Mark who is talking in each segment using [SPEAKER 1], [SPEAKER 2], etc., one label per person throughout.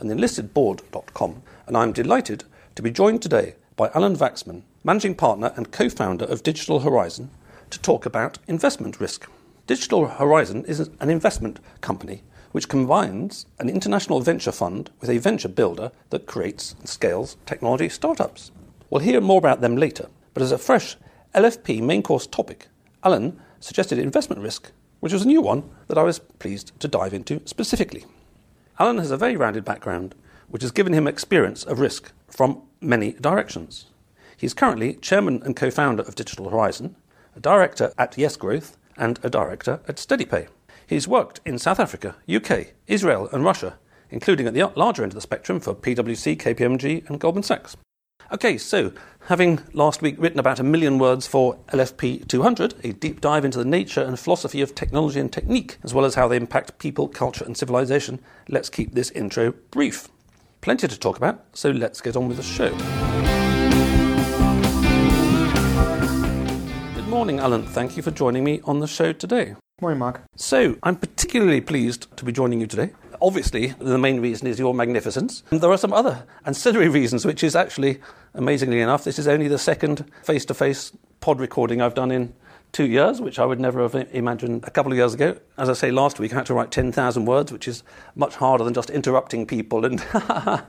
[SPEAKER 1] and enlistedboard.com. And I'm delighted to be joined today by Alan Waxman, managing partner and co founder of Digital Horizon, to talk about investment risk. Digital Horizon is an investment company which combines an international venture fund with a venture builder that creates and scales technology startups. We'll hear more about them later, but as a fresh LFP main course topic, Alan suggested investment risk, which was a new one that I was pleased to dive into specifically. Alan has a very rounded background, which has given him experience of risk from many directions. He is currently chairman and co founder of Digital Horizon, a director at Yes Growth, and a director at SteadyPay. He's worked in South Africa, UK, Israel, and Russia, including at the larger end of the spectrum for PwC, KPMG, and Goldman Sachs. Okay, so having last week written about a million words for LFP 200, a deep dive into the nature and philosophy of technology and technique, as well as how they impact people, culture, and civilization, let's keep this intro brief. Plenty to talk about, so let's get on with the show. Good morning, Alan. Thank you for joining me on the show today.
[SPEAKER 2] Morning, Mark.
[SPEAKER 1] So, I'm particularly pleased to be joining you today obviously, the main reason is your magnificence. And there are some other ancillary reasons, which is actually, amazingly enough, this is only the second face to face pod recording I've done in two years, which I would never have imagined a couple of years ago. As I say, last week I had to write 10,000 words, which is much harder than just interrupting people and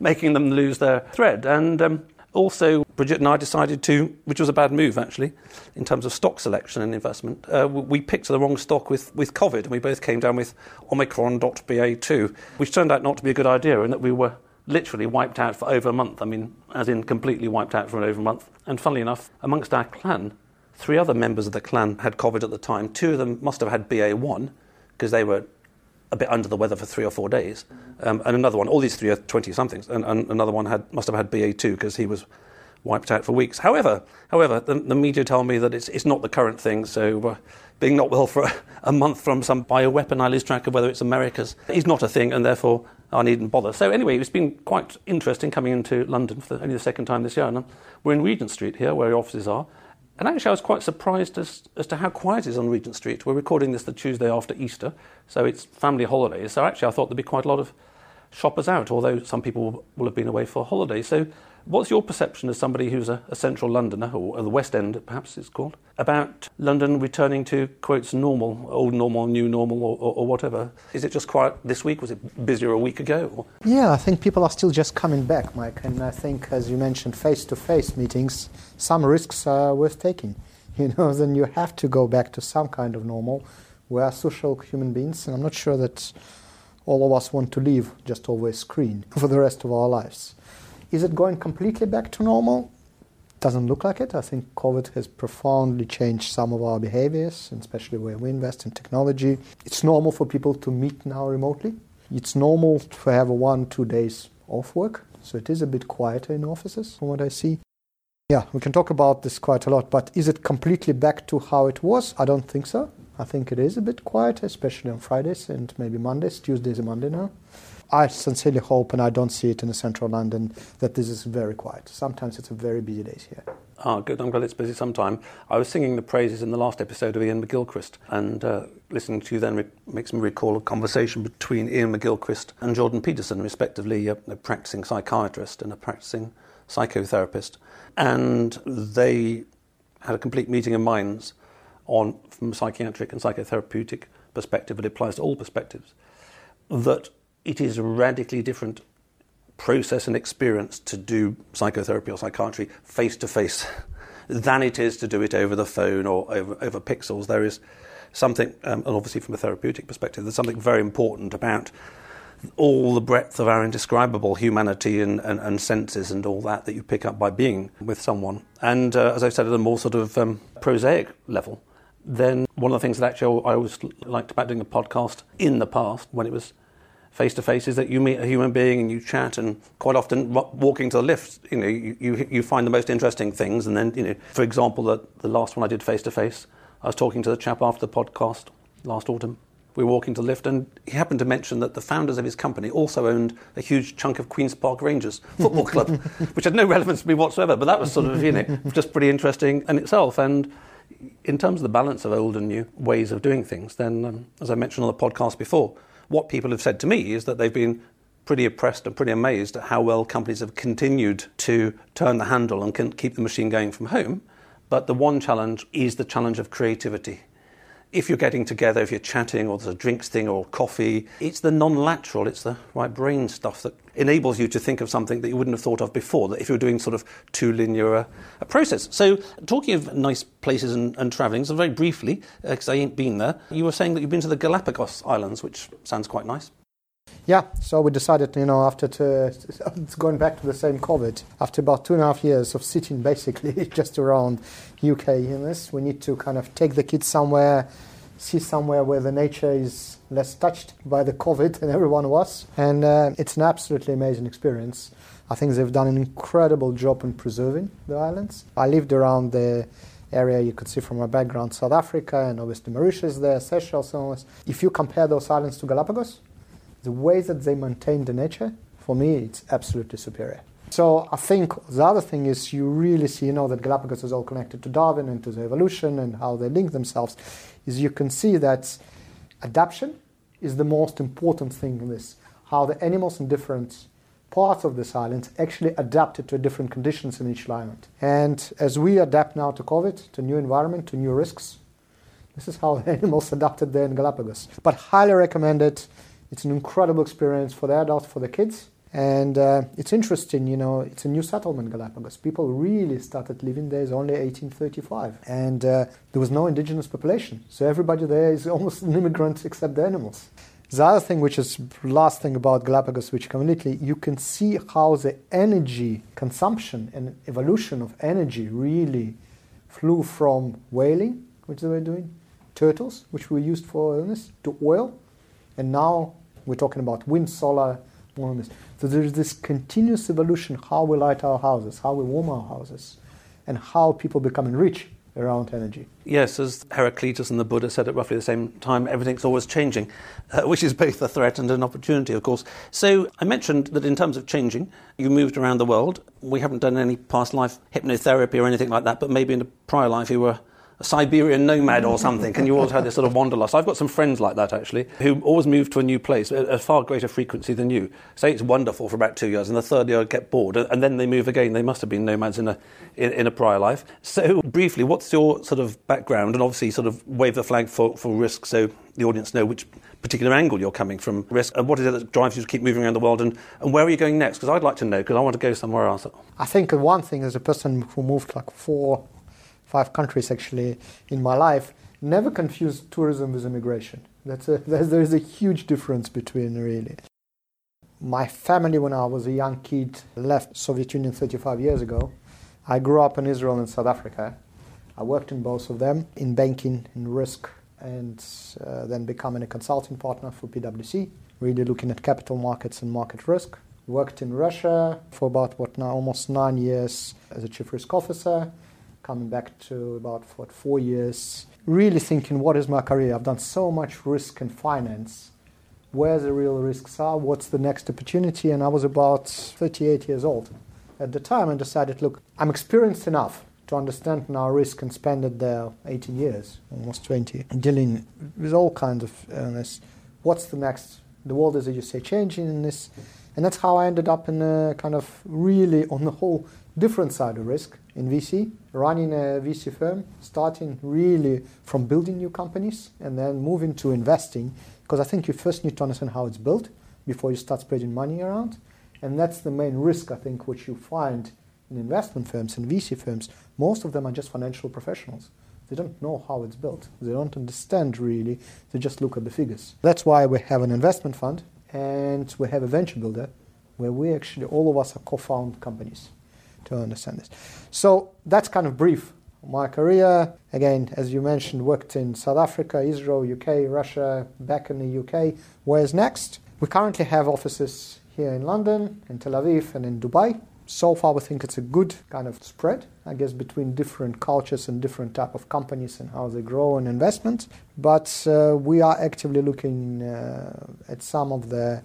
[SPEAKER 1] making them lose their thread. And um, also, Bridget and I decided to, which was a bad move actually, in terms of stock selection and investment. Uh, we picked the wrong stock with, with COVID, and we both came down with Omicron.BA2, which turned out not to be a good idea, and that we were literally wiped out for over a month. I mean, as in completely wiped out for over a month. And funnily enough, amongst our clan, three other members of the clan had COVID at the time. Two of them must have had BA1 because they were a bit under the weather for three or four days, um, and another one. All these three are twenty somethings, and, and, another one had must have had BA two because he was wiped out for weeks. However, however, the, the media tell me that it's it's not the current thing. So. Uh, being not well for a, a, month from some bioweapon, I lose track of whether it's America's, is not a thing, and therefore I needn't bother. So, anyway, it's been quite interesting coming into London for the, only the second time this year. And we're in Regent Street here, where our offices are. And actually, I was quite surprised as, as to how quiet it is on Regent Street. We're recording this the Tuesday after Easter, so it's family holidays. So actually, I thought there'd be quite a lot of shoppers out, although some people will have been away for holidays. So What's your perception as somebody who's a, a, central Londoner, or the West End perhaps it's called, about London returning to, quotes, normal, old normal, new normal, or, or, or whatever? Is it just quiet this week? Was it busier a week ago?
[SPEAKER 2] Yeah, I think people are still just coming back, Mike. And I think, as you mentioned, face to face meetings, some risks are worth taking. You know, then you have to go back to some kind of normal. We are social human beings, and I'm not sure that all of us want to live just over a screen for the rest of our lives. Is it going completely back to normal? Doesn't look like it. I think COVID has profoundly changed some of our behaviors, especially where we invest in technology. It's normal for people to meet now remotely. It's normal to have one, two days off work. So it is a bit quieter in offices from what I see. Yeah, we can talk about this quite a lot, but is it completely back to how it was? I don't think so. I think it is a bit quieter, especially on Fridays and maybe Mondays. Tuesdays and Monday now. I sincerely hope, and I don't see it in the central London, that this is very quiet. Sometimes it's a very busy days here.
[SPEAKER 1] Ah, good. I'm glad it's busy sometime. I was singing the praises in the last episode of Iain McGilchrist, and uh, listening to you then re- makes me recall a conversation between Iain McGilchrist and Jordan Peterson, respectively, a, a practicing psychiatrist and a practicing psychotherapist. And they had a complete meeting of minds on, from psychiatric and psychotherapeutic perspective, it applies to all perspectives, that it is a radically different process and experience to do psychotherapy or psychiatry face to face than it is to do it over the phone or over, over pixels. There is something, um, and obviously from a therapeutic perspective, there's something very important about all the breadth of our indescribable humanity and, and, and senses and all that that you pick up by being with someone. And uh, as I said, at a more sort of um, prosaic level, then one of the things that actually I always liked about doing a podcast in the past when it was face to face is that you meet a human being and you chat, and quite often walking to the lift, you know, you, you, you find the most interesting things. And then, you know, for example, the, the last one I did face to face, I was talking to the chap after the podcast last autumn. We were walking to the lift, and he happened to mention that the founders of his company also owned a huge chunk of Queen's Park Rangers Football Club, which had no relevance to me whatsoever. But that was sort of, you know, just pretty interesting in itself. And in terms of the balance of old and new ways of doing things, then, um, as I mentioned on the podcast before, what people have said to me is that they've been pretty impressed and pretty amazed at how well companies have continued to turn the handle and can keep the machine going from home. But the one challenge is the challenge of creativity if you're getting together, if you're chatting, or there's a drinks thing or coffee, it's the non lateral, it's the right brain stuff that enables you to think of something that you wouldn't have thought of before, that if you're doing sort of too linear a, a process. So, talking of nice places and, and travelling, so very briefly, because uh, I ain't been there, you were saying that you've been to the Galapagos Islands, which sounds quite nice.
[SPEAKER 2] Yeah, so we decided, you know, after to, going back to the same COVID, after about two and a half years of sitting basically just around UK in this, we need to kind of take the kids somewhere, see somewhere where the nature is less touched by the COVID than everyone was. And uh, it's an absolutely amazing experience. I think they've done an incredible job in preserving the islands. I lived around the area you could see from my background, South Africa and obviously Mauritius there, Seychelles. If you compare those islands to Galapagos, the way that they maintain the nature, for me, it's absolutely superior. So I think the other thing is you really see, you know, that Galapagos is all connected to Darwin and to the evolution and how they link themselves, is you can see that adaptation is the most important thing in this. How the animals in different parts of this island actually adapted to different conditions in each island. And as we adapt now to COVID, to new environment, to new risks, this is how the animals adapted there in Galapagos. But highly recommended it's an incredible experience for the adults, for the kids. And uh, it's interesting, you know, it's a new settlement, Galapagos. People really started living there is only 1835. And uh, there was no indigenous population. So everybody there is almost an immigrant except the animals. The other thing, which is last thing about Galapagos, which completely, you can see how the energy consumption and evolution of energy really flew from whaling, which they were doing, turtles, which were used for illness, to oil, and now we're talking about wind, solar, warmness. So there's this continuous evolution how we light our houses, how we warm our houses, and how people become rich around energy.
[SPEAKER 1] Yes, as Heraclitus and the Buddha said at roughly the same time, everything's always changing, uh, which is both a threat and an opportunity, of course. So I mentioned that in terms of changing, you moved around the world. We haven't done any past life hypnotherapy or anything like that, but maybe in a prior life you were a Siberian nomad or something, and you always had this sort of wanderlust. I've got some friends like that actually, who always move to a new place at a far greater frequency than you. Say it's wonderful for about two years, and the third year get bored, and then they move again. They must have been nomads in a in, in, a prior life. So briefly, what's your sort of background, and obviously sort of wave the flag for, for risk, so the audience know which particular angle you're coming from risk, and what is it that drives you to keep moving around the world, and, and where are you going next? Because I'd like to know, because I want to go somewhere else.
[SPEAKER 2] I think one thing as a person who moved like four five countries actually in my life, never confuse tourism with immigration. That's a, there's a huge difference between really. My family, when I was a young kid, left Soviet Union 35 years ago. I grew up in Israel and South Africa. I worked in both of them, in banking, in risk, and uh, then becoming a consulting partner for PwC, really looking at capital markets and market risk. Worked in Russia for about what now almost nine years as a chief risk officer coming back to about what, four years, really thinking, what is my career? I've done so much risk and finance. Where the real risks are? What's the next opportunity? And I was about 38 years old at the time and decided, look, I'm experienced enough to understand now risk and spend it there 18 years, almost 20, dealing with all kinds of illness. What's the next? The world is, as you say, changing in this. And that's how I ended up in a kind of really, on the whole, different side of risk in VC, running a VC firm, starting really from building new companies and then moving to investing. Because I think you first need to understand how it's built before you start spreading money around. And that's the main risk, I think, which you find in investment firms and VC firms. Most of them are just financial professionals. They don't know how it's built. They don't understand really. They just look at the figures. That's why we have an investment fund and we have a venture builder where we actually, all of us are co found companies to understand this. So that's kind of brief. My career, again, as you mentioned, worked in South Africa, Israel, UK, Russia, back in the UK. Where's next? We currently have offices here in London, in Tel Aviv, and in Dubai. So far, we think it's a good kind of spread, I guess, between different cultures and different type of companies and how they grow and investment. But uh, we are actively looking uh, at some of the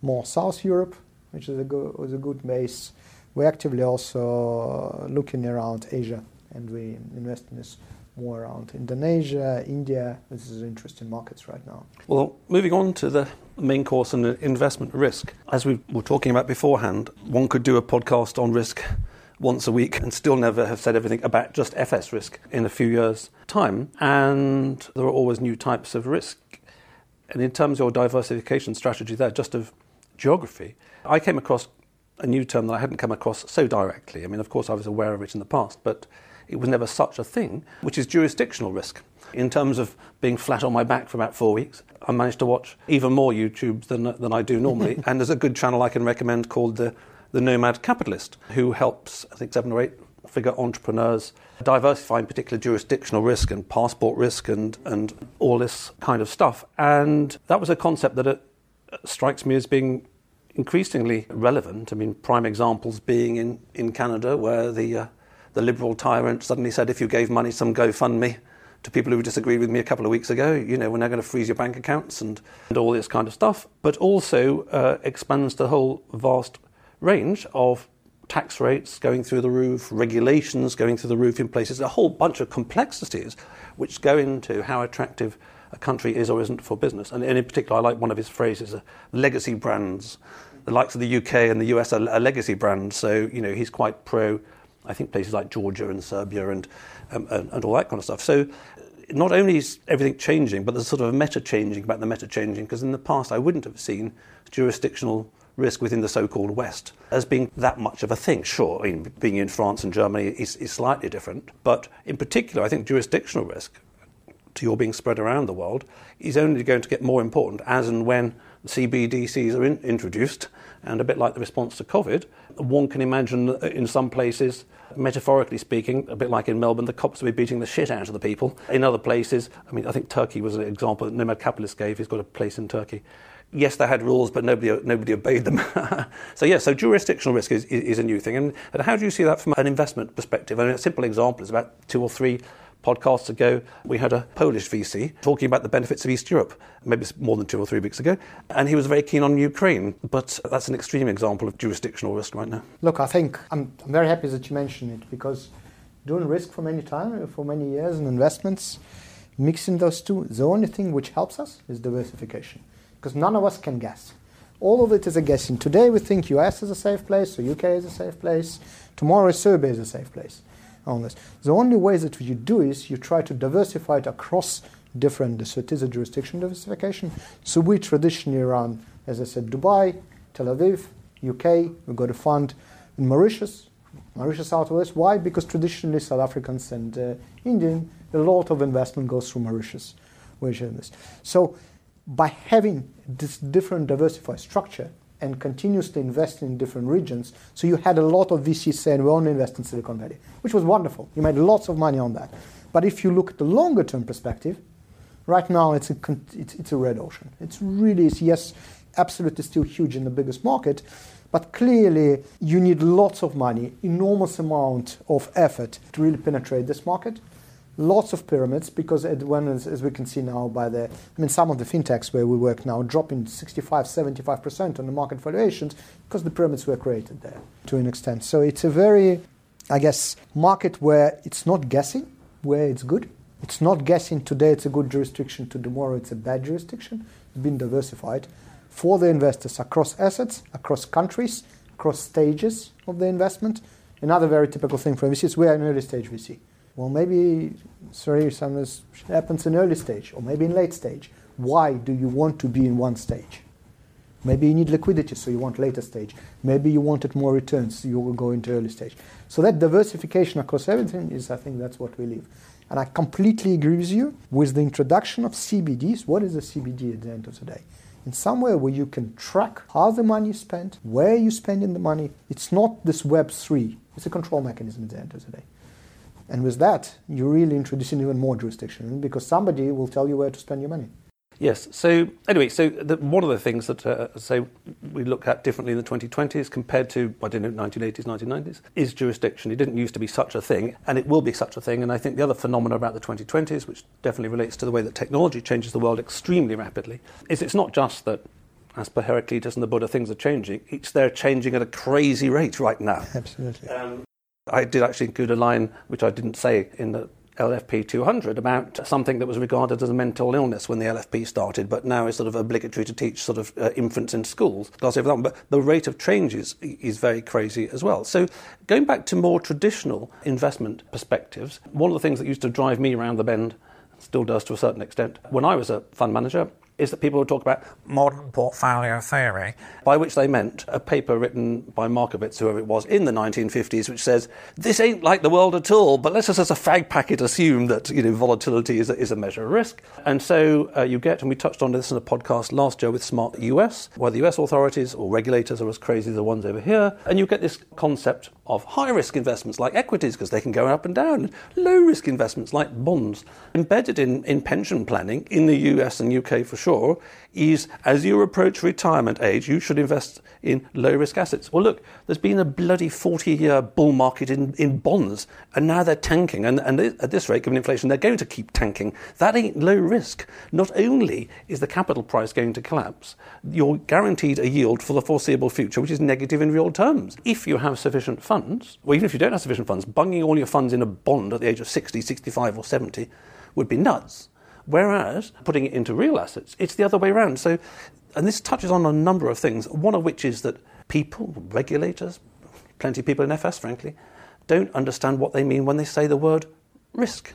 [SPEAKER 2] more South Europe, which is a good, is a good base. We're actively also uh, looking around Asia, and we invest in this more around Indonesia, India. This is interesting markets right now.
[SPEAKER 1] Well, moving on to the main course and investment risk. As we were talking about beforehand, one could do a podcast on risk once a week and still never have said everything about just FS risk in a few years' time. And there are always new types of risk. And in terms of your diversification strategy there, just of geography, I came across a new term that I hadn't come across so directly. I mean, of course, I was aware of it in the past, but it was never such a thing, which is jurisdictional risk. In terms of being flat on my back for about four weeks, I managed to watch even more YouTubes than, than I do normally. and there's a good channel I can recommend called the, the Nomad Capitalist, who helps, I think, seven or eight figure entrepreneurs diversifying particular jurisdictional risk and passport risk and, and all this kind of stuff. And that was a concept that it strikes me as being increasingly relevant. I mean, prime examples being in, in Canada, where the uh, the liberal tyrant suddenly said, if you gave money some GoFundMe to people who disagreed with me a couple of weeks ago, you know, we're now going to freeze your bank accounts and, and all this kind of stuff. But also uh, expands the whole vast range of tax rates going through the roof, regulations going through the roof in places, a whole bunch of complexities which go into how attractive a country is or isn't for business. And, in particular, I like one of his phrases, uh, legacy brands. The likes of the UK and the US are, are legacy brands, so, you know, he's quite pro I think places like Georgia and Serbia and, um, and, and, all that kind of stuff. So not only is everything changing, but there's sort of a meta changing about the meta changing, because in the past I wouldn't have seen jurisdictional risk within the so-called West as being that much of a thing. Sure, I mean, being in France and Germany is, is slightly different, but in particular, I think jurisdictional risk, to your being spread around the world, is only going to get more important as and when CBDCs are in, introduced, and a bit like the response to COVID, one can imagine that uh, in some places metaphorically speaking, a bit like in Melbourne, the cops will be beating the shit out of the people. In other places, I mean, I think Turkey was an example that Nomad Capitalist gave. He's got a place in Turkey. Yes, they had rules, but nobody nobody obeyed them. so yeah, so jurisdictional risk is, is, is a new thing. And, and, how do you see that from an investment perspective? I mean, a simple example is about two or three podcasts ago, we had a Polish VC talking about the benefits of East Europe, maybe more than two or three weeks ago, and he was very keen on Ukraine. But that's an extreme example of jurisdictional risk right now.
[SPEAKER 2] Look, I think I'm, I'm very happy that you mentioned it because doing risk for many time, for many years and investments, mixing those two, the only thing which helps us is diversification because none of us can guess. All of it is a guessing. Today we think US is a safe place, or UK is a safe place. Tomorrow Serbia is a safe place on this. The only way that you do is you try to diversify it across different, so it is a jurisdiction diversification. So we traditionally run, as I said, Dubai, Tel Aviv, UK, we've got a fund in Mauritius, Mauritius Southwest. Why? Because traditionally South Africans and uh, Indian, a lot of investment goes through Mauritius. Which is this. So by having this different diversified structure, and continuously invest in different regions. So you had a lot of VCs saying we only invest in Silicon Valley, which was wonderful. You made lots of money on that. But if you look at the longer term perspective, right now it's a, it's, it's a red ocean. It's really, it's, yes, absolutely still huge in the biggest market, but clearly you need lots of money, enormous amount of effort to really penetrate this market lots of pyramids because when, as, as, we can see now by the, I mean, some of the fintechs where we work now dropping 65, 75% on the market valuations because the pyramids were created there to an extent. So it's a very, I guess, market where it's not guessing where it's good. It's not guessing today it's a good jurisdiction, to tomorrow it's a bad jurisdiction. It's been diversified for the investors across assets, across countries, across stages of the investment. Another very typical thing for VCs, we are an early stage VC. Well, maybe, sorry, some this happens in early stage or maybe in late stage. Why do you want to be in one stage? Maybe you need liquidity, so you want later stage. Maybe you wanted more returns, so you will go into early stage. So that diversification across everything is, I think, that's what we live. And I completely agree with you with the introduction of CBDs. What is a CBD at the end of the day? In somewhere where you can track how the money is spent, where you're spending the money. It's not this Web three. It's a control mechanism at the end of the day. And with that, you're really introducing even more jurisdiction because somebody will tell you where to spend your money.
[SPEAKER 1] Yes. So anyway, so the, one of the things that uh, say we look at differently in the 2020s compared to I don't know 1980s, 1990s is jurisdiction. It didn't used to be such a thing, and it will be such a thing. And I think the other phenomenon about the 2020s, which definitely relates to the way that technology changes the world extremely rapidly, is it's not just that as per Heraclitus and the Buddha, things are changing. It's they're changing at a crazy rate right now.
[SPEAKER 2] Absolutely. Um,
[SPEAKER 1] I did actually include a line which I didn't say in the LFP 200 about something that was regarded as a mental illness when the LFP started, but now is sort of obligatory to teach sort of uh, infants in schools. But the rate of change is, is very crazy as well. So going back to more traditional investment perspectives, one of the things that used to drive me around the bend still does to a certain extent. When I was a fund manager, is that people would talk about modern portfolio theory, by which they meant a paper written by Markowitz, whoever it was, in the 1950s, which says, this ain't like the world at all, but let's just as a fag packet assume that you know, volatility is a, is a measure of risk. And so uh, you get, and we touched on this in a podcast last year with Smart US, where the US authorities or regulators are as crazy as the ones over here, and you get this concept of high risk investments like equities because they can go up and down, low risk investments like bonds. Embedded in, in pension planning in the US and UK for sure is as you approach retirement age, you should invest in low risk assets. Well, look, there's been a bloody 40 year bull market in, in bonds, and now they're tanking. And, and at this rate, given inflation, they're going to keep tanking. That ain't low risk. Not only is the capital price going to collapse, you're guaranteed a yield for the foreseeable future, which is negative in real terms. If you have sufficient funds, or even if you don't have sufficient funds, bunging all your funds in a bond at the age of 60, 65, or 70 would be nuts. Whereas putting it into real assets, it's the other way around. So, and this touches on a number of things, one of which is that people, regulators, plenty of people in FS, frankly, don't understand what they mean when they say the word risk.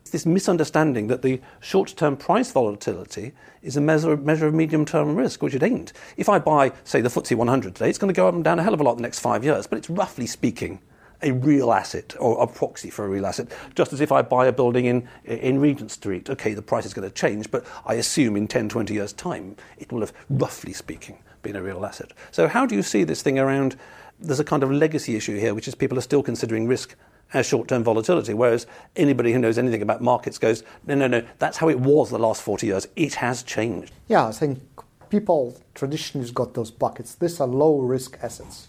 [SPEAKER 1] It's this misunderstanding that the short term price volatility is a measure, measure of medium term risk, which it ain't. If I buy, say, the FTSE 100 today, it's going to go up and down a hell of a lot in the next five years, but it's roughly speaking a real asset or a proxy for a real asset. Just as if I buy a building in, in Regent Street, okay, the price is going to change, but I assume in 10, 20 years' time it will have, roughly speaking, been a real asset. So, how do you see this thing around? There's a kind of legacy issue here, which is people are still considering risk as short term volatility, whereas anybody who knows anything about markets goes, no, no, no, that's how it was the last 40 years. It has changed.
[SPEAKER 2] Yeah, I think people traditionally got those buckets. These are low risk assets.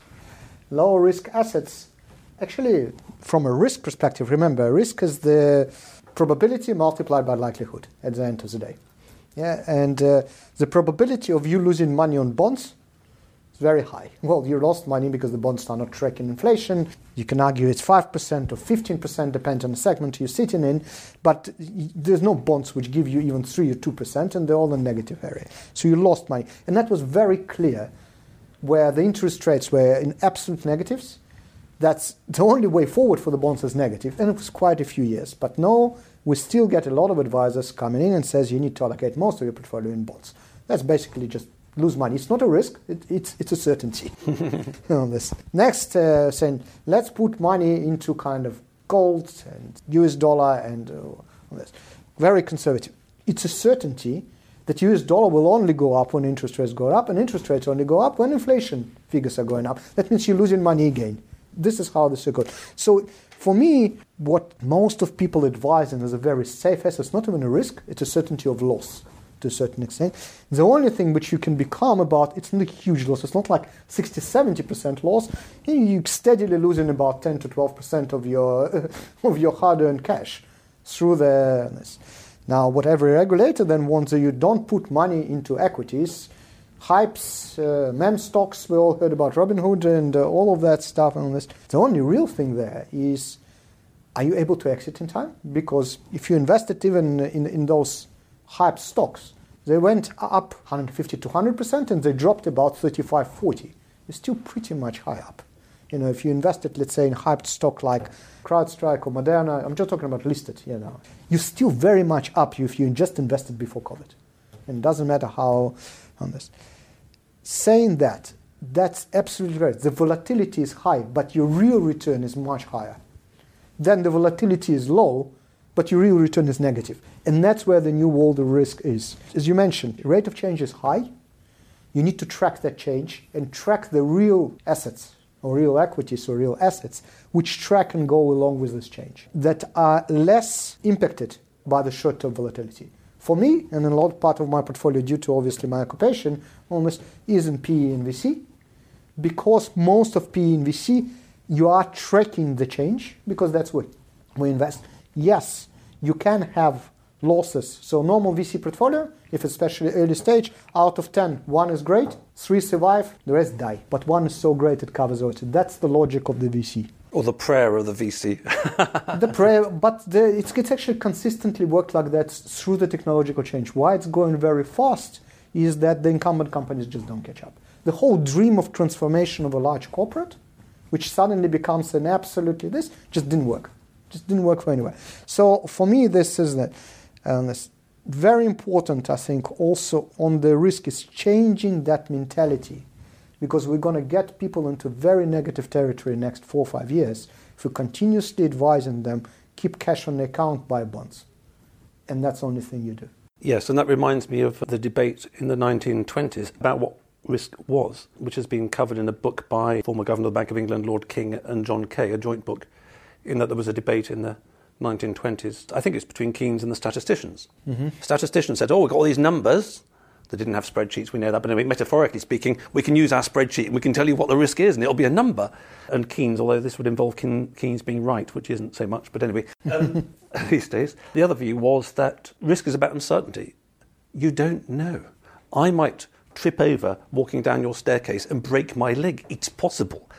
[SPEAKER 2] Low risk assets Actually, from a risk perspective, remember, risk is the probability multiplied by likelihood at the end of the day. Yeah, and uh, the probability of you losing money on bonds is very high. Well, you lost money because the bonds are not tracking inflation. You can argue it's 5% or 15%, depends on the segment you're sitting in, but there's no bonds which give you even 3 or 2%, and they're all in negative area. So you lost money. And that was very clear where the interest rates were in absolute negatives that's the only way forward for the bonds is negative, and it was quite a few years. But now we still get a lot of advisors coming in and says you need to allocate most of your portfolio in bonds. That's basically just lose money. It's not a risk; it, it's it's a certainty on this. Next, uh, saying let's put money into kind of gold and U.S. dollar and uh, this. Very conservative. It's a certainty that US dollar will only go up when interest rates go up, and interest rates only go up when inflation figures are going up. That means you're losing money again. This is how this goes. So for me, what most of people advise and is a very safe asset, it's not even a risk, it's a certainty of loss to a certain extent. The only thing which you can be calm about, it's not a huge loss. It's not like 60, 70% loss. You're steadily losing about 10 to 12% of your, of your hard-earned cash through the... Now, whatever regulator then wants you don't put money into equities, hypes, uh, meme stocks. We all heard about Robinhood and uh, all of that stuff and all this. The only real thing there is are you able to exit in time? Because if you invested even in, in those hype stocks, they went up 150 to 100% and they dropped about 35 40. You're still pretty much high up. You know, if you invested, let's say, in hyped stock like CrowdStrike or Moderna, I'm just talking about listed, you know, you're still very much up if you just invested before COVID. And it doesn't matter how on this saying that, that's absolutely right. The volatility is high, but your real return is much higher. Then the volatility is low, but your real return is negative. And that's where the new world of risk is. As you mentioned, rate of change is high. You need to track that change and track the real assets or real equities or real assets which track and go along with this change that are less impacted by the short term volatility. For me, and a lot part of my portfolio, due to obviously my occupation, almost is in PE and VC, because most of PE and VC, you are tracking the change because that's what we invest. Yes, you can have losses. So normal VC portfolio, if especially early stage, out of 10, one is great, three survive, the rest die. But one is so great it covers all. That's the logic of the VC.
[SPEAKER 1] Or the prayer of the VC.
[SPEAKER 2] the prayer, but the, it's, it's actually consistently worked like that through the technological change. Why it's going very fast is that the incumbent companies just don't catch up. The whole dream of transformation of a large corporate, which suddenly becomes an absolutely this, just didn't work. Just didn't work for anyone. So for me, this is that. Um, this very important, I think, also on the risk is changing that mentality because we're going to get people into very negative territory in the next four or five years if we continuously advising them keep cash on the account, buy bonds. And that's the only thing you do.
[SPEAKER 1] Yes, and that reminds me of the debate in the 1920s about what risk was, which has been covered in a book by former Governor of the Bank of England, Lord King, and John Kay, a joint book, in that there was a debate in the 1920s. I think it's between Keynes and the statisticians. Mm-hmm. Statisticians said, oh, we've got all these numbers they didn't have spreadsheets, we know that, but anyway, metaphorically speaking, we can use our spreadsheet and we can tell you what the risk is and it'll be a number. And Keynes, although this would involve Keynes being right, which isn't so much, but anyway, um, these days, the other view was that risk is about uncertainty. You don't know. I might trip over walking down your staircase and break my leg. It's possible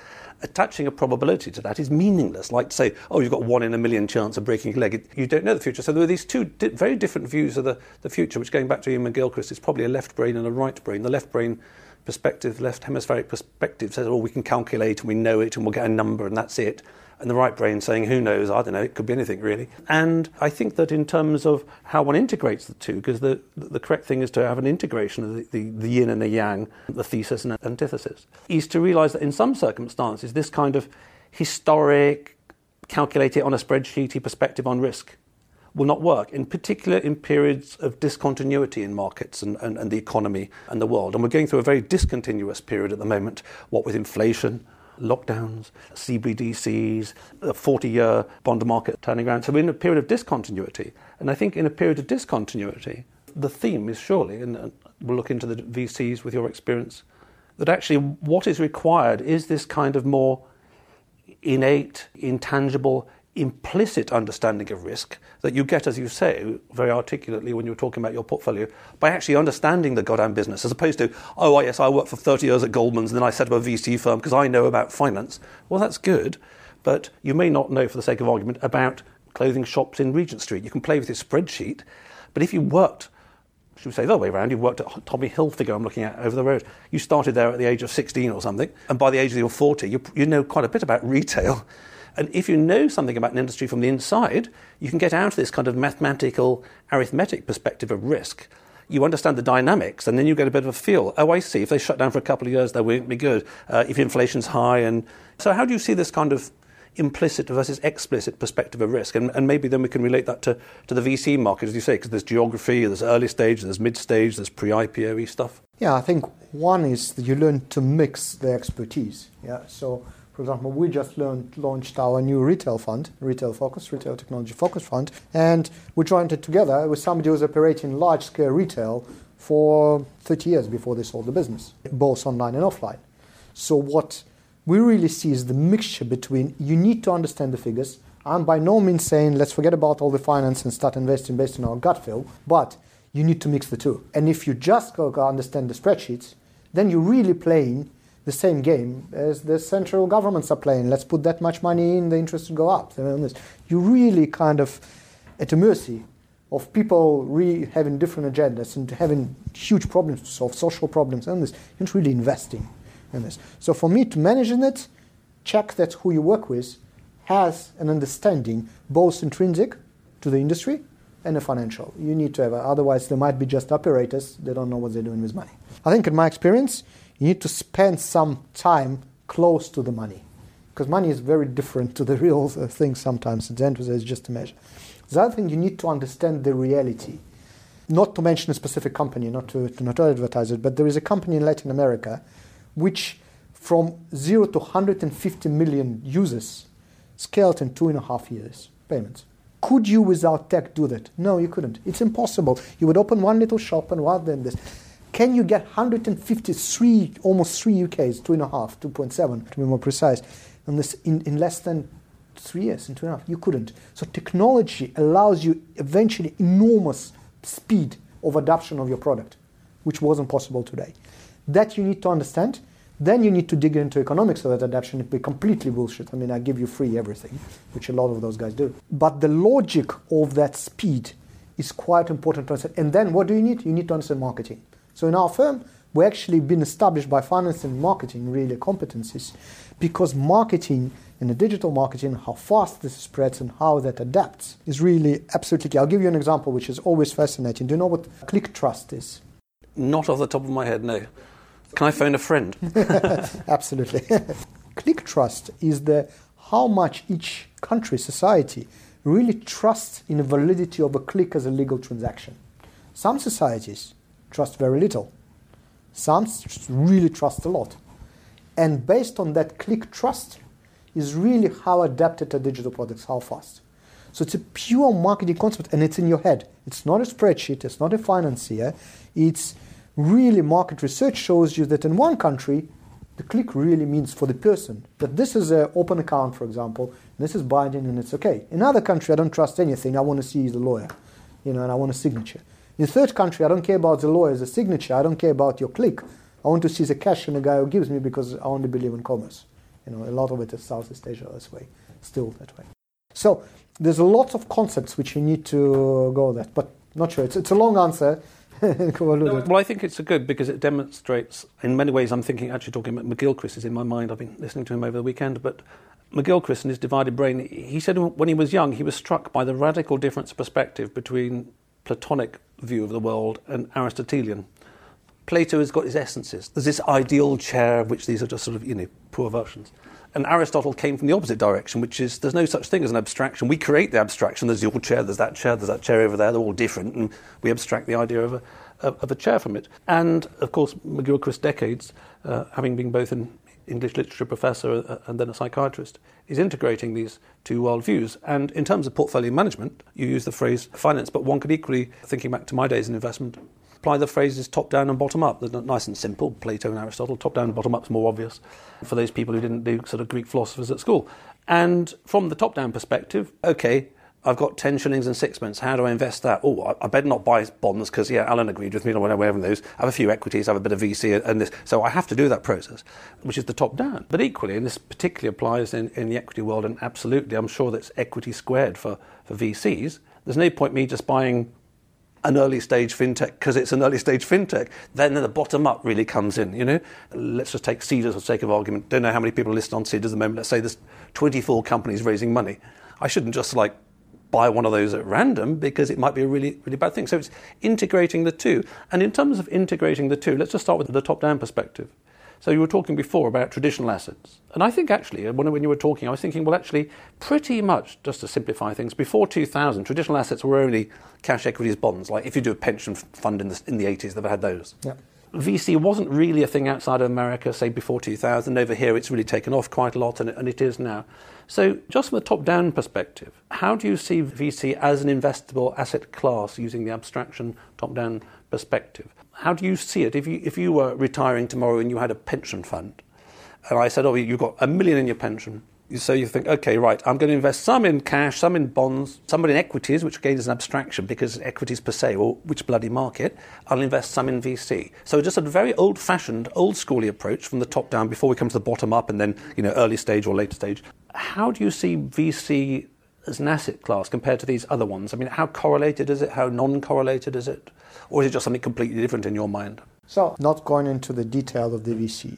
[SPEAKER 1] attaching a probability to that is meaningless. Like to say, oh, you've got one in a million chance of breaking your leg. You don't know the future. So there are these two di- very different views of the, the future, which going back to Iain McGilchrist is probably a left brain and a right brain. The left brain perspective, left hemispheric perspective says, oh, we can calculate and we know it and we'll get a number and that's it and the right brain saying, who knows, I don't know, it could be anything really. And I think that in terms of how one integrates the two, because the, the correct thing is to have an integration of the, the, the yin and the yang, the thesis and antithesis, is to realize that in some circumstances, this kind of historic, calculate it on a spreadsheety perspective on risk will not work, in particular in periods of discontinuity in markets and, and, and, the economy and the world. And we're going through a very discontinuous period at the moment, what with inflation, lockdowns, CBDCs, a 40 year bond market turning around. So we're in a period of discontinuity. And I think in a period of discontinuity, the theme is surely, and we'll look into the VCs with your experience, that actually what is required is this kind of more innate, intangible, implicit understanding of risk that you get, as you say, very articulately when you're talking about your portfolio, by actually understanding the goddamn business, as opposed to, oh, yes, I worked for 30 years at Goldman's and then I set up a VC firm because I know about finance. Well, that's good, but you may not know, for the sake of argument, about clothing shops in Regent Street. You can play with your spreadsheet, but if you worked should we say the other way around, you worked at Tommy Hilfiger, I'm looking at over the road. You started there at the age of 16 or something, and by the age of your 40, you, you know quite a bit about retail. And if you know something about an industry from the inside, you can get out of this kind of mathematical, arithmetic perspective of risk. You understand the dynamics, and then you get a bit of a feel. Oh, I see. If they shut down for a couple of years, they won't be good. Uh, if inflation's high, and so how do you see this kind of implicit versus explicit perspective of risk? And, and maybe then we can relate that to, to the VC market, as you say, because there's geography, there's early stage, there's mid stage, there's pre-IPO stuff.
[SPEAKER 2] Yeah, I think one is that you learn to mix the expertise. Yeah, so for example, we just learned, launched our new retail fund, retail focus, retail technology focus fund, and we joined it together with somebody who's operating large scale retail for 30 years before they sold the business, both online and offline. So, what we really see is the mixture between you need to understand the figures. I'm by no means saying let's forget about all the finance and start investing based on our gut feel, but you need to mix the two. And if you just go understand the spreadsheets, then you're really playing the same game as the central governments are playing. Let's put that much money in, the interest will go up. You really kind of at the mercy of people re- having different agendas and having huge problems to solve, social problems, and this. You're not really investing in this. So for me to manage it, check that who you work with has an understanding, both intrinsic to the industry and a financial. You need to have, otherwise they might be just operators. They don't know what they're doing with money. I think in my experience, you need to spend some time close to the money because money is very different to the real uh, thing sometimes. It, it's just a measure. The other thing, you need to understand the reality. Not to mention a specific company, not to, to not advertise it, but there is a company in Latin America which, from zero to 150 million users, scaled in two and a half years payments. Could you, without tech, do that? No, you couldn't. It's impossible. You would open one little shop and what then this. Can you get 153, almost three UKs, two and a half, 2.7 to be more precise, in, this, in, in less than three years, in two and a half? You couldn't. So technology allows you eventually enormous speed of adoption of your product, which wasn't possible today. That you need to understand. Then you need to dig into economics of that adoption. It'd be completely bullshit. I mean, I give you free everything, which a lot of those guys do. But the logic of that speed is quite important to understand. And then what do you need? You need to understand marketing. So in our firm, we actually been established by finance and marketing really competencies because marketing in the digital marketing, how fast this spreads and how that adapts is really absolutely key. I'll give you an example which is always fascinating. Do you know what click trust is?
[SPEAKER 1] Not off the top of my head, no. Can I phone a friend?
[SPEAKER 2] Absolutely. click trust is the how much each country, society, really trusts in the validity of a click as a legal transaction. Some societies trust very little. Some really trust a lot. And based on that click trust is really how adapted to digital products, how fast. So it's a pure marketing concept and it's in your head. It's not a spreadsheet, it's not a financier. It's really market research shows you that in one country, the click really means for the person that this is an open account, for example, this is binding and it's okay. In another country, I don't trust anything. I want to see the lawyer, you know, and I want a signature. In third country, I don't care about the lawyer's the signature. I don't care about your click. I want to see the cash and the guy who gives me because I only believe in commerce. You know, a lot of it is Southeast Asia this way, still that way. So there's a lot of concepts which you need to go that, but not sure. It's, it's a long answer.
[SPEAKER 1] well, I think it's a good because it demonstrates, in many ways, I'm thinking, actually talking about McGilchrist is in my mind. I've been listening to him over the weekend, but McGilchrist and his divided brain, he said when he was young, he was struck by the radical difference perspective between Platonic view of the world and Aristotelian. Plato has got his essences. There's this ideal chair, of which these are just sort of, you know, poor versions. And Aristotle came from the opposite direction, which is there's no such thing as an abstraction. We create the abstraction. There's your chair, there's that chair, there's that chair over there. They're all different, and we abstract the idea of a, of a chair from it. And of course, McGill McGilchrist decades, uh, having been both an English literature professor uh, and then a psychiatrist, is integrating these two worldviews. And in terms of portfolio management, you use the phrase finance, but one could equally, thinking back to my days in investment, apply the phrases top down and bottom up. They're nice and simple. Plato and Aristotle, top down and bottom up is more obvious for those people who didn't do sort of Greek philosophers at school. And from the top down perspective, okay, I've got 10 shillings and sixpence. How do I invest that? Oh, I, I better not buy bonds because, yeah, Alan agreed with me on whatever those. I have a few equities, I have a bit of VC and this. So I have to do that process, which is the top down. But equally, and this particularly applies in, in the equity world, and absolutely, I'm sure that's equity squared for, for VCs. There's no point me just buying an early stage fintech because it's an early stage fintech. Then the bottom up really comes in, you know. Let's just take Seedrs for sake of argument. Don't know how many people are listed on Seedrs at the moment. Let's say there's 24 companies raising money. I shouldn't just like buy one of those at random because it might be a really, really bad thing. So it's integrating the two. And in terms of integrating the two, let's just start with the top down perspective. So you were talking before about traditional assets. And I think actually, uh, when you were talking, I was thinking, well, actually, pretty much, just to simplify things, before 2000, traditional assets were only cash equities bonds. Like if you do a pension fund in the, in the 80s, they've had those. VC wasn't really a thing outside of America, say before 2000. Over here, it's really taken off quite a lot, and it, and it is now. So, just from a top down perspective, how do you see VC as an investable asset class using the abstraction top down perspective? How do you see it? If you, if you were retiring tomorrow and you had a pension fund, and I said, Oh, you've got a million in your pension, so you think, okay, right, I'm going to invest some in cash, some in bonds, some in equities, which again is an abstraction because equities per se, or which bloody market. I'll invest some in VC. So just a very old-fashioned, old-schooly approach from the top down before we come to the bottom up, and then you know early stage or later stage. How do you see VC as an asset class compared to these other ones? I mean, how correlated is it? How non-correlated is it? Or is it just something completely different in your mind?
[SPEAKER 2] So, not going into the detail of the VC.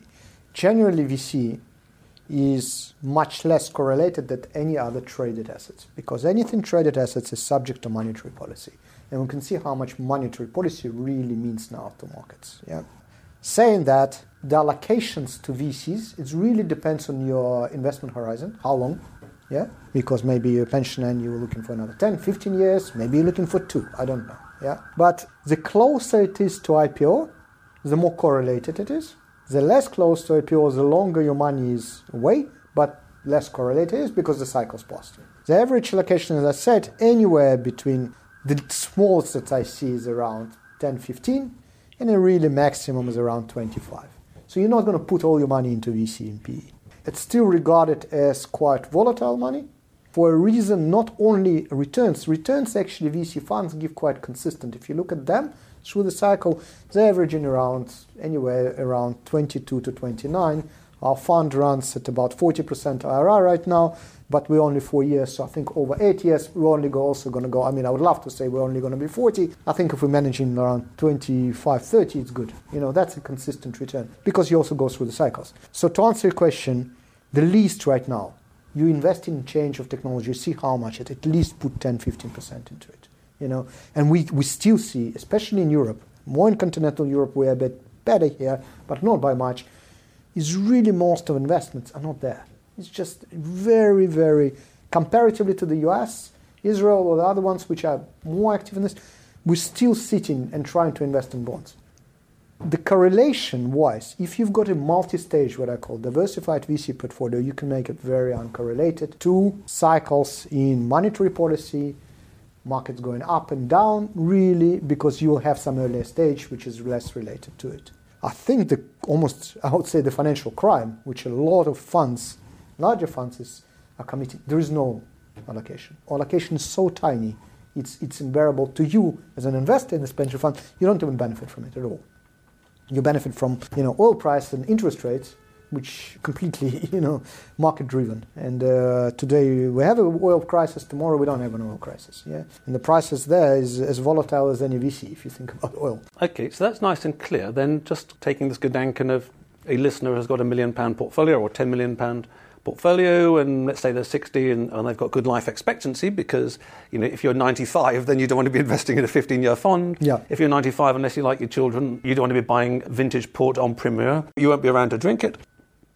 [SPEAKER 2] Generally, VC is much less correlated than any other traded assets because anything traded assets is subject to monetary policy. And we can see how much monetary policy really means now to markets. Yeah? Saying that, the allocations to VCs, it really depends on your investment horizon, how long, yeah? Because maybe you're a pensioner and you're looking for another 10, 15 years, maybe you're looking for two, I don't know, yeah? But the closer it is to IPO, the more correlated it is. The less close to IPO, the longer your money is away, but less correlated is because the cycle's positive. The average allocation, as I said, anywhere between the smallest that I see is around 10, 15, and a really maximum is around 25. So you're not going to put all your money into VC and PE. It's still regarded as quite volatile money for a reason not only returns. Returns actually VC funds give quite consistent. If you look at them through the cycle, they're averaging around anywhere around 22 to 29. Our fund runs at about 40% IRR right now but we're only four years. So I think over eight years, we're only go, also going to go. I mean, I would love to say we're only going to be 40. I think if we're managing around 25, 30, it's good. You know, that's a consistent return because you also go through the cycles. So to answer your question, the least right now, you invest in change of technology, see how much it at least put 10, 15% into it. You know, and we, we still see, especially in Europe, more in continental Europe, we're a bit better here, but not by much, is really most of investments are not there. It's just very, very, comparatively to the US, Israel, or the other ones which are more active in this, we're still sitting and trying to invest in bonds. The correlation wise, if you've got a multi stage, what I call diversified VC portfolio, you can make it very uncorrelated to cycles in monetary policy, markets going up and down, really, because you'll have some earlier stage which is less related to it. I think the almost, I would say, the financial crime, which a lot of funds larger funds are committing. There is no allocation. Allocation is so tiny, it's, it's unbearable to you as an investor in this pension fund. You don't even benefit from it at all. You benefit from you know oil price and interest rates, which completely you know market driven. And uh, today we have an oil crisis. Tomorrow we don't have an oil crisis. Yeah, and the prices there is as volatile as any VC if you think about oil.
[SPEAKER 1] Okay, so that's nice and clear. Then just taking this Gedanken of a listener has got a million pound portfolio or ten million pound portfolio and let's say they're 60 and, and, they've got good life expectancy because you know if you're 95 then you don't want to be investing in a 15 year fund
[SPEAKER 2] yeah.
[SPEAKER 1] if you're 95 unless you like your children you don't want to be buying vintage port en primeur you won't be around to drink it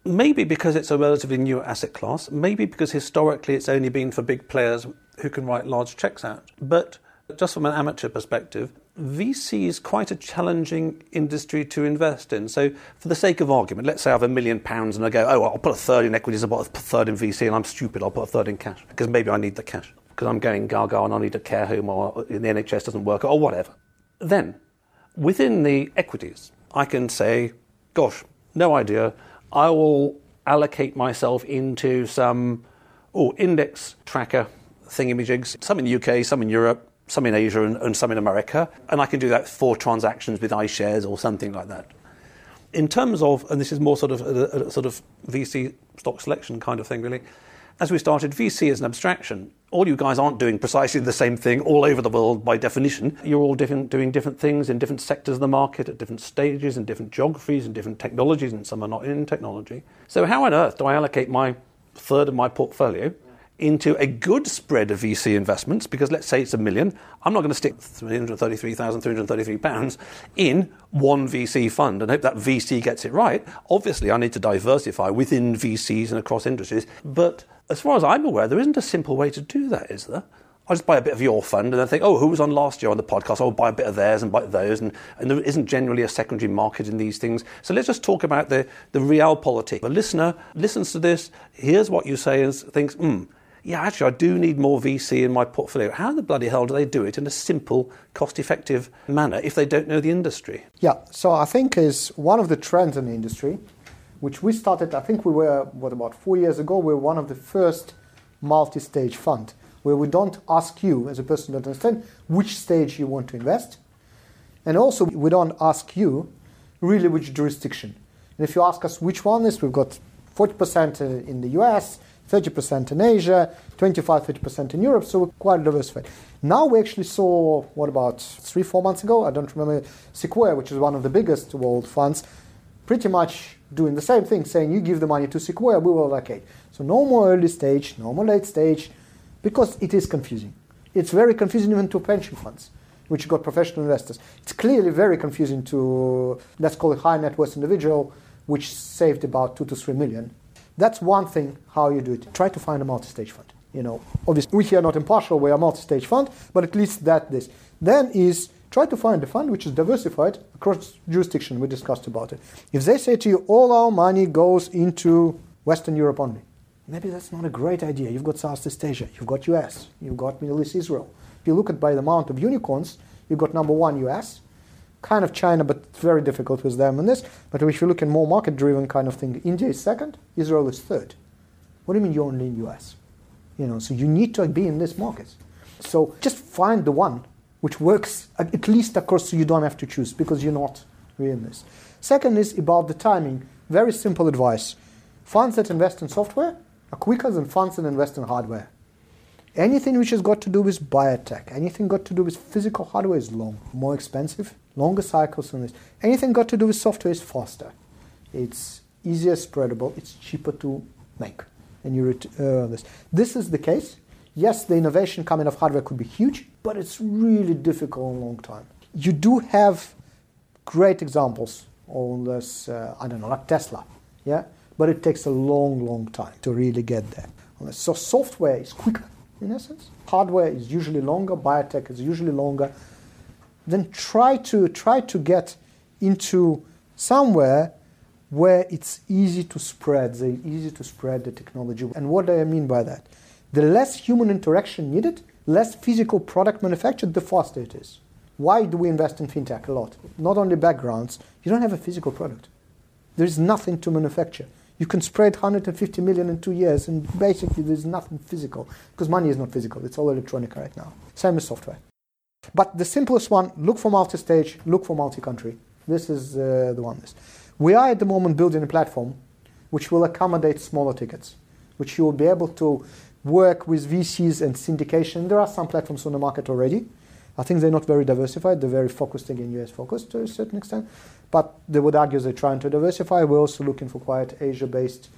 [SPEAKER 1] maybe because it's a relatively new asset class maybe because historically it's only been for big players who can write large checks out but just from an amateur perspective VC is quite a challenging industry to invest in. So, for the sake of argument, let's say I have a million pounds and I go, oh, I'll put a third in equities, I'll put a third in VC, and I'm stupid, I'll put a third in cash because maybe I need the cash because I'm going gaga and I need a care home or the NHS doesn't work or whatever. Then, within the equities, I can say, gosh, no idea, I will allocate myself into some oh, index tracker thingamajigs, some in the UK, some in Europe, some in Asia and, and some in America. And I can do that for transactions with iShares or something like that. In terms of, and this is more sort of a, a sort of VC stock selection kind of thing, really. As we started, VC is an abstraction. All you guys aren't doing precisely the same thing all over the world by definition. You're all different, doing different things in different sectors of the market at different stages in different geographies and different technologies, and some are not in technology. So, how on earth do I allocate my third of my portfolio into a good spread of VC investments, because let's say it's a million, I'm not going to stick 333,333 pounds in one VC fund and hope that VC gets it right. Obviously, I need to diversify within VCs and across industries. But as far as I'm aware, there isn't a simple way to do that, is there? I just buy a bit of your fund and then think, oh, who was on last year on the podcast? I'll buy a bit of theirs and buy those. And, and there isn't generally a secondary market in these things. So let's just talk about the, the realpolitik. The listener listens to this, hears what you say, and thinks, hmm, yeah, actually, I do need more VC in my portfolio. How the bloody hell do they do it in a simple, cost effective manner if they don't know the industry?
[SPEAKER 2] Yeah, so I think is one of the trends in the industry, which we started, I think we were, what, about four years ago, we were one of the first multi stage fund where we don't ask you as a person to understand which stage you want to invest. And also, we don't ask you really which jurisdiction. And if you ask us which one is, we've got 40% in the US, 30% in Asia, 25, 30% in Europe, so we're quite diversified. Now we actually saw, what about three, four months ago? I don't remember, Sequoia, which is one of the biggest world funds, pretty much doing the same thing, saying you give the money to Sequoia, we will allocate. So no more early stage, no more late stage, because it is confusing. It's very confusing even to pension funds, which got professional investors. It's clearly very confusing to, let's call it high net worth individual, which saved about two to three million that's one thing how you do it. Try to find a multi-stage fund. You know, obviously we here are not impartial, we are multi-stage fund, but at least that this. Then is try to find a fund which is diversified across jurisdiction. We discussed about it. If they say to you, all our money goes into Western Europe only, maybe that's not a great idea. You've got Southeast Asia, you've got US, you've got Middle East Israel. If you look at by the amount of unicorns, you've got number one US, kind of China, but very difficult with them in this. But if you look at more market driven kind of thing, India is second, Israel is third. What do you mean you're only in US? You know, so you need to be in this market. So just find the one which works at least across so you don't have to choose because you're not in this. Second is about the timing. Very simple advice. Funds that invest in software are quicker than funds that invest in hardware. Anything which has got to do with biotech, anything got to do with physical hardware is long, more expensive, longer cycles than this. Anything got to do with software is faster. It's easier spreadable, it's cheaper to make. And you ret- uh, this. This is the case. Yes, the innovation coming of hardware could be huge, but it's really difficult in a long time. You do have great examples on this, uh, I don't know, like Tesla, yeah? But it takes a long, long time to really get there. So software is quicker, in essence. Hardware is usually longer, biotech is usually longer. Then try to, try to get into somewhere where it's easy to spread, the easy to spread the technology. And what do I mean by that? The less human interaction needed, less physical product manufactured, the faster it is. Why do we invest in fintech a lot? Not only backgrounds, you don't have a physical product. There is nothing to manufacture. You can spread 150 million in two years, and basically there's nothing physical because money is not physical. It's all electronic right now. Same as software. But the simplest one: look for multi-stage, look for multi-country. This is uh, the one. We are at the moment building a platform which will accommodate smaller tickets, which you will be able to work with VCs and syndication. There are some platforms on the market already. I think they're not very diversified. They're very focused, again, US focused to a certain extent. But they would argue they're trying to diversify. We're also looking for quite Asia based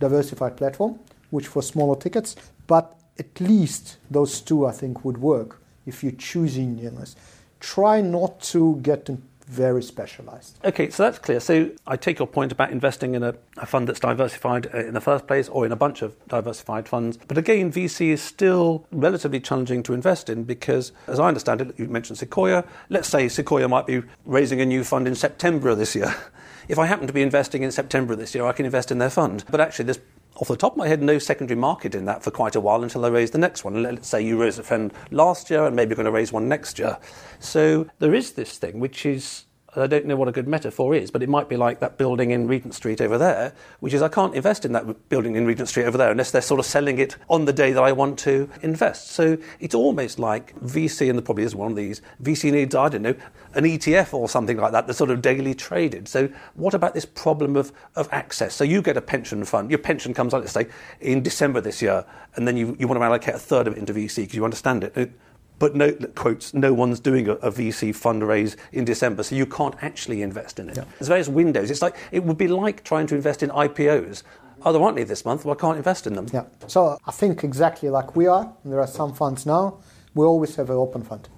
[SPEAKER 2] diversified platform, which for smaller tickets. But at least those two, I think, would work if you're choosing illness. Try not to get very specialized.
[SPEAKER 1] Okay, so that's clear. So I take your point about investing in a, a, fund that's diversified uh, in the first place or in a bunch of diversified funds. But again, VC is still relatively challenging to invest in because, as I understand it, you mentioned Sequoia. Let's say Sequoia might be raising a new fund in September of this year. If I happen to be investing in September this year, I can invest in their fund. But actually, there's off the top of my head, no secondary market in that for quite a while until I raise the next one. Let's say you raised a fund last year and maybe you're going to raise one next year. So there is this thing which is I don't know what a good metaphor is, but it might be like that building in Regent Street over there, which is I can't invest in that building in Regent Street over there unless they're sort of selling it on the day that I want to invest. So it's almost like VC, and there probably is one of these, VC needs, I don't know, an ETF or something like that that's sort of daily traded. So what about this problem of, of access? So you get a pension fund, your pension comes out, let's say, in December this year, and then you, you want to allocate a third of it into VC because you understand it but no quotes no one's doing a, a, VC fundraise in December, so you can't actually invest in it. Yeah. There's various windows. It's like it would be like trying to invest in IPOs. Oh, there aren't any this month. Well, I can't invest in them.
[SPEAKER 2] Yeah. So I think exactly like we are. There are some funds now. We always have an open fund,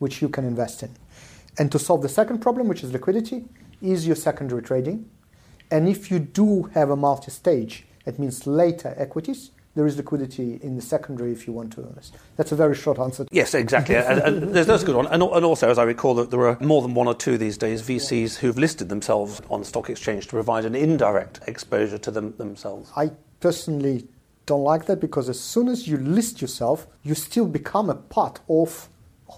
[SPEAKER 2] which you can invest in. And to solve the second problem, which is liquidity, is your secondary trading. And if you do have a multi-stage, it means later equities, there is liquidity in the secondary if you want to. That's a very short answer.
[SPEAKER 1] Yes, exactly. and, and that's a good one. And, and, also, as I recall, that there are more than one or two these days VCs who've listed themselves on the stock exchange to provide an indirect exposure to them themselves.
[SPEAKER 2] I personally don't like that because as soon as you list yourself, you still become a part of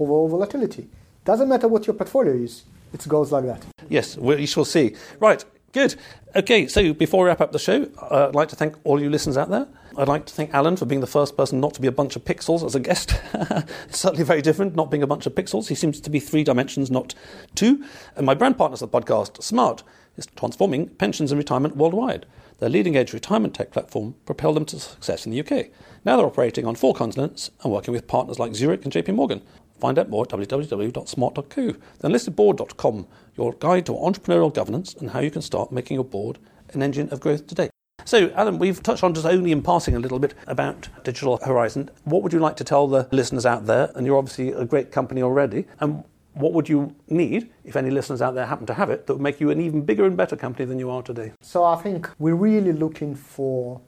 [SPEAKER 2] overall volatility. Doesn't matter what your portfolio is. It goes like that.
[SPEAKER 1] Yes, we shall see. Right, good. Okay, so before we wrap up the show, uh, I'd like to thank all you listeners out there. I'd like to thank Alan for being the first person not to be a bunch of pixels as a guest. it's certainly very different not being a bunch of pixels. He seems to be three dimensions, not two. And my brand partners of the podcast, Smart, is transforming pensions and retirement worldwide. Their leading edge retirement tech platform propelled them to success in the UK. Now they're operating on four continents and working with partners like Zurich and JP Morgan. Find out more at www.smart.co. Then listedboard.com, your guide to entrepreneurial governance and how you can start making your board an engine of growth today. So, Alan, we've touched on just only in passing a little bit about Digital Horizon. What would you like to tell the listeners out there? And you're obviously a great company already. And what would you need, if any listeners out there happen to have it, that would make you an even bigger and better company than you are today?
[SPEAKER 2] So, I think we're really looking for,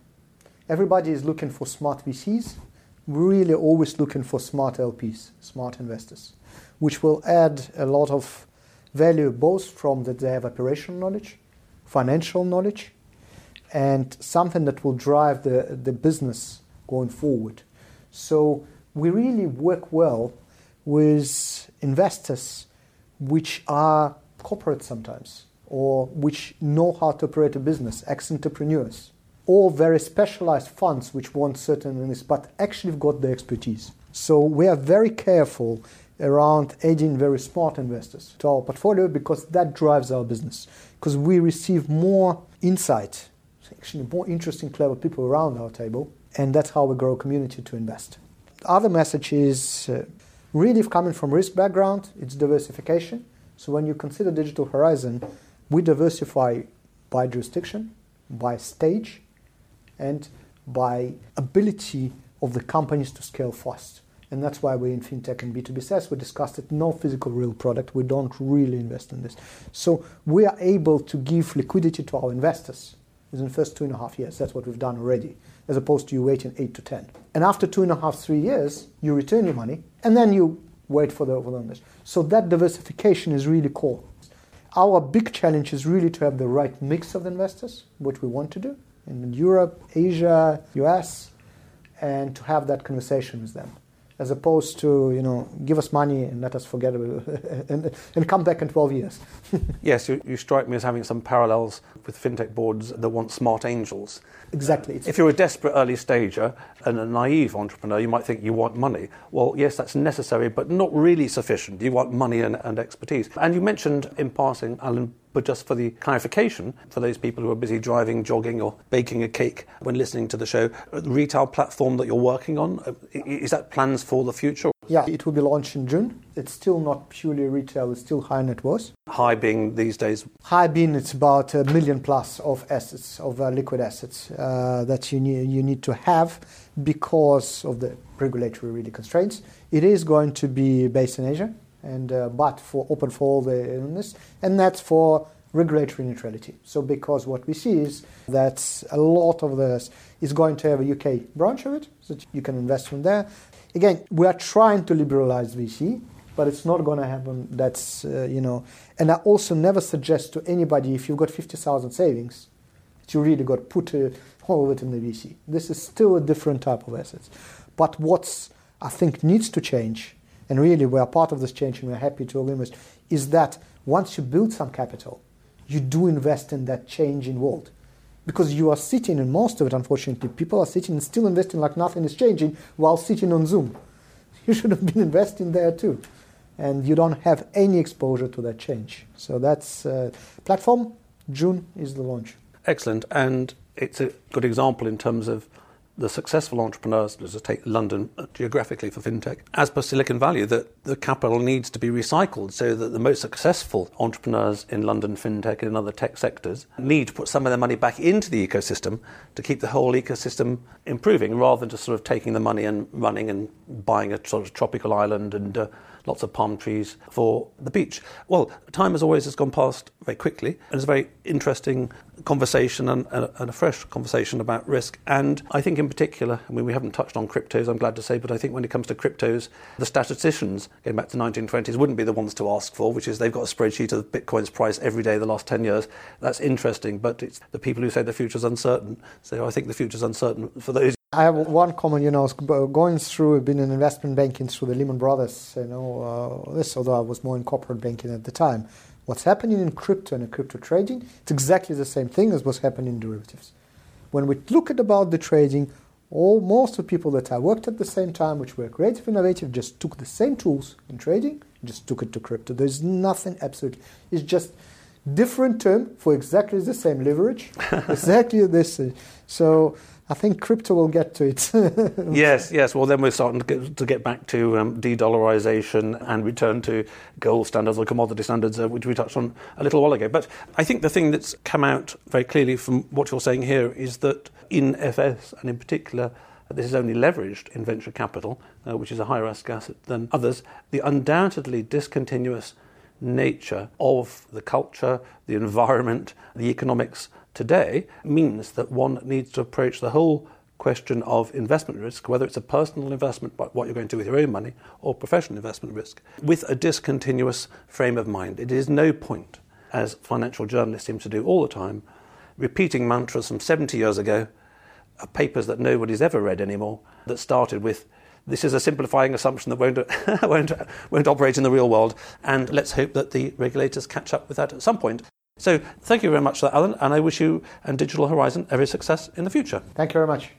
[SPEAKER 2] everybody is looking for smart VCs. We're really always looking for smart LPs, smart investors, which will add a lot of value both from that they have operational knowledge, financial knowledge, and something that will drive the, the business going forward. So we really work well with investors which are corporate sometimes or which know how to operate a business, ex entrepreneurs, or very specialized funds which want certain things but actually have got the expertise. So we are very careful around adding very smart investors to our portfolio because that drives our business. Because we receive more insight, actually more interesting, clever people around our table, and that's how we grow a community to invest. The other message is uh, really coming from risk background, it's diversification. So when you consider Digital Horizon, we diversify by jurisdiction, by stage, and by ability of the companies to scale fast. And that's why we're in fintech and B2B SaaS. We discussed it, no physical real product. We don't really invest in this. So we are able to give liquidity to our investors within the first two and a half years. That's what we've done already, as opposed to you waiting eight to 10. And after two and a half, three years, you return your money and then you wait for the overlanders. So that diversification is really core. Our big challenge is really to have the right mix of investors, what we want to do in Europe, Asia, US, and to have that conversation with them as opposed to you know give us money and let us forget about it and, and come back in 12 years.
[SPEAKER 1] Yes you, you, strike me as having some parallels with fintech boards that want smart angels.
[SPEAKER 2] Exactly.
[SPEAKER 1] If you're a desperate early stager and a naive entrepreneur you might think you want money. Well yes that's necessary but not really sufficient. You want money and, and expertise. And you mentioned in passing alan but just for the clarification, for those people who are busy driving, jogging, or baking a cake when listening to the show, the retail platform that you're working on, uh, is that plans for the future?
[SPEAKER 2] Yeah, it will be launched in June. It's still not purely retail, it's still high net worth.
[SPEAKER 1] High being these days?
[SPEAKER 2] High being it's about a million plus of assets, of uh, liquid assets uh, that you need, you need to have because of the regulatory really constraints. It is going to be based in Asia and uh, but for open for all the illness, and that's for regulatory neutrality. So because what we see is that a lot of this is going to have a UK branch of it, so you can invest from there. Again, we are trying to liberalize VC, but it's not going to happen. That's uh, you know, and I also never suggest to anybody if you've got fifty thousand savings, that you really got put uh, all of it in the VC. This is still a different type of assets. But what's I think needs to change and really we are part of this change and we're happy to invest, is that once you build some capital, you do invest in that changing world. Because you are sitting, and most of it, unfortunately, people are sitting and still investing like nothing is changing while sitting on Zoom. You should have been investing there too. And you don't have any exposure to that change. So that's uh, platform. June is the launch.
[SPEAKER 1] Excellent. And it's a good example in terms of the successful entrepreneurs, let's take London geographically for fintech, as per Silicon Valley, that the capital needs to be recycled so that the most successful entrepreneurs in London fintech and in other tech sectors need to put some of their money back into the ecosystem to keep the whole ecosystem improving rather than just sort of taking the money and running and buying a sort of tropical island and uh, lots of palm trees for the beach. Well, time as always has gone past very quickly, and it's a very interesting conversation and, and, a fresh conversation about risk. And I think, in particular, I mean, we haven't touched on cryptos, I'm glad to say, but I think when it comes to cryptos, the statisticians, going back to 1920s, wouldn't be the ones to ask for, which is they've got a spreadsheet of Bitcoin's price every day the last 10 years. That's interesting, but it's the people who say the future's uncertain. So I think the future's uncertain for those
[SPEAKER 2] I have one comment, you know, going through, being in investment banking through the Lehman Brothers, you know, uh, this, although I was more in corporate banking at the time. What's happening in crypto and in crypto trading, it's exactly the same thing as what's happening in derivatives. When we look at about the trading, all most of the people that I worked at the same time, which were creative, innovative, just took the same tools in trading, just took it to crypto. There's nothing absolutely. It's just different term for exactly the same leverage, exactly this. So I think crypto will get to it.
[SPEAKER 1] yes, yes. Well, then we're starting to get, to get back to um, de-dollarization and return to gold standards or commodity standards, uh, which we touched on a little while ago. But I think the thing that's come out very clearly from what you're saying here is that in FS, and in particular, this is only leveraged in venture capital, uh, which is a higher risk asset than others. The undoubtedly discontinuous nature of the culture, the environment, the economics today means that one needs to approach the whole question of investment risk, whether it's a personal investment, what you're going to do with your own money, or professional investment risk, with a discontinuous frame of mind. It is no point, as financial journalists seem to do all the time, repeating mantras from 70 years ago, uh, papers that nobody's ever read anymore, that started with this is a simplifying assumption that won't, won't, won't operate in the real world, and let's hope that the regulators catch up with that at some point. So, thank you very much for that, Alan, and I wish you and Digital Horizon every success in the future.
[SPEAKER 2] Thank you very much.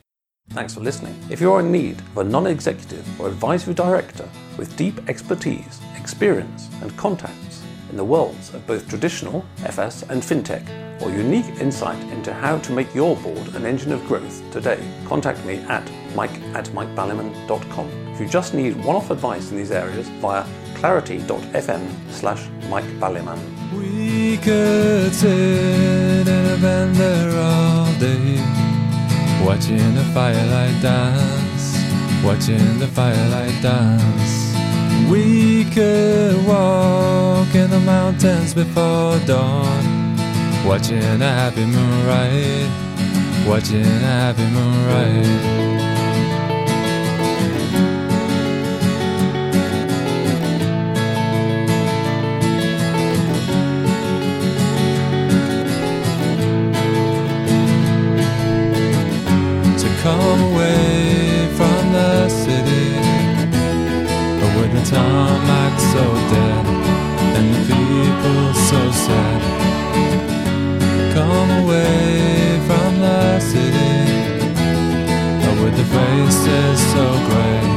[SPEAKER 1] Thanks for listening. If you're in need of a non executive or advisory director with deep expertise, experience, and contacts in the worlds of both traditional FS and fintech, or unique insight into how to make your board an engine of growth today, contact me at mike at mikebaliman.com. If you just need one off advice in these areas via clarity.fm slash mikebaliman.
[SPEAKER 3] We could sit in a bender all day, watching the firelight dance, watching the firelight dance. We could walk in the mountains before dawn, watching a happy moonrise, watching a happy moonrise. Come away from the city But with the tarmac so dead and the people so sad. Come away from the city But with the faces so gray,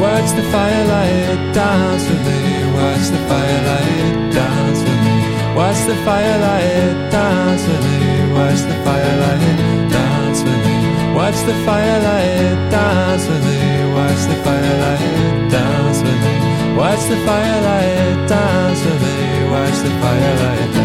[SPEAKER 3] Watch the firelight dance with me. Watch the firelight dance with me. Watch the firelight dance with me. Watch the firelight dance with me. Watch the firelight dance with me. Watch the firelight dance with me. Watch the firelight dance with me. Watch the firelight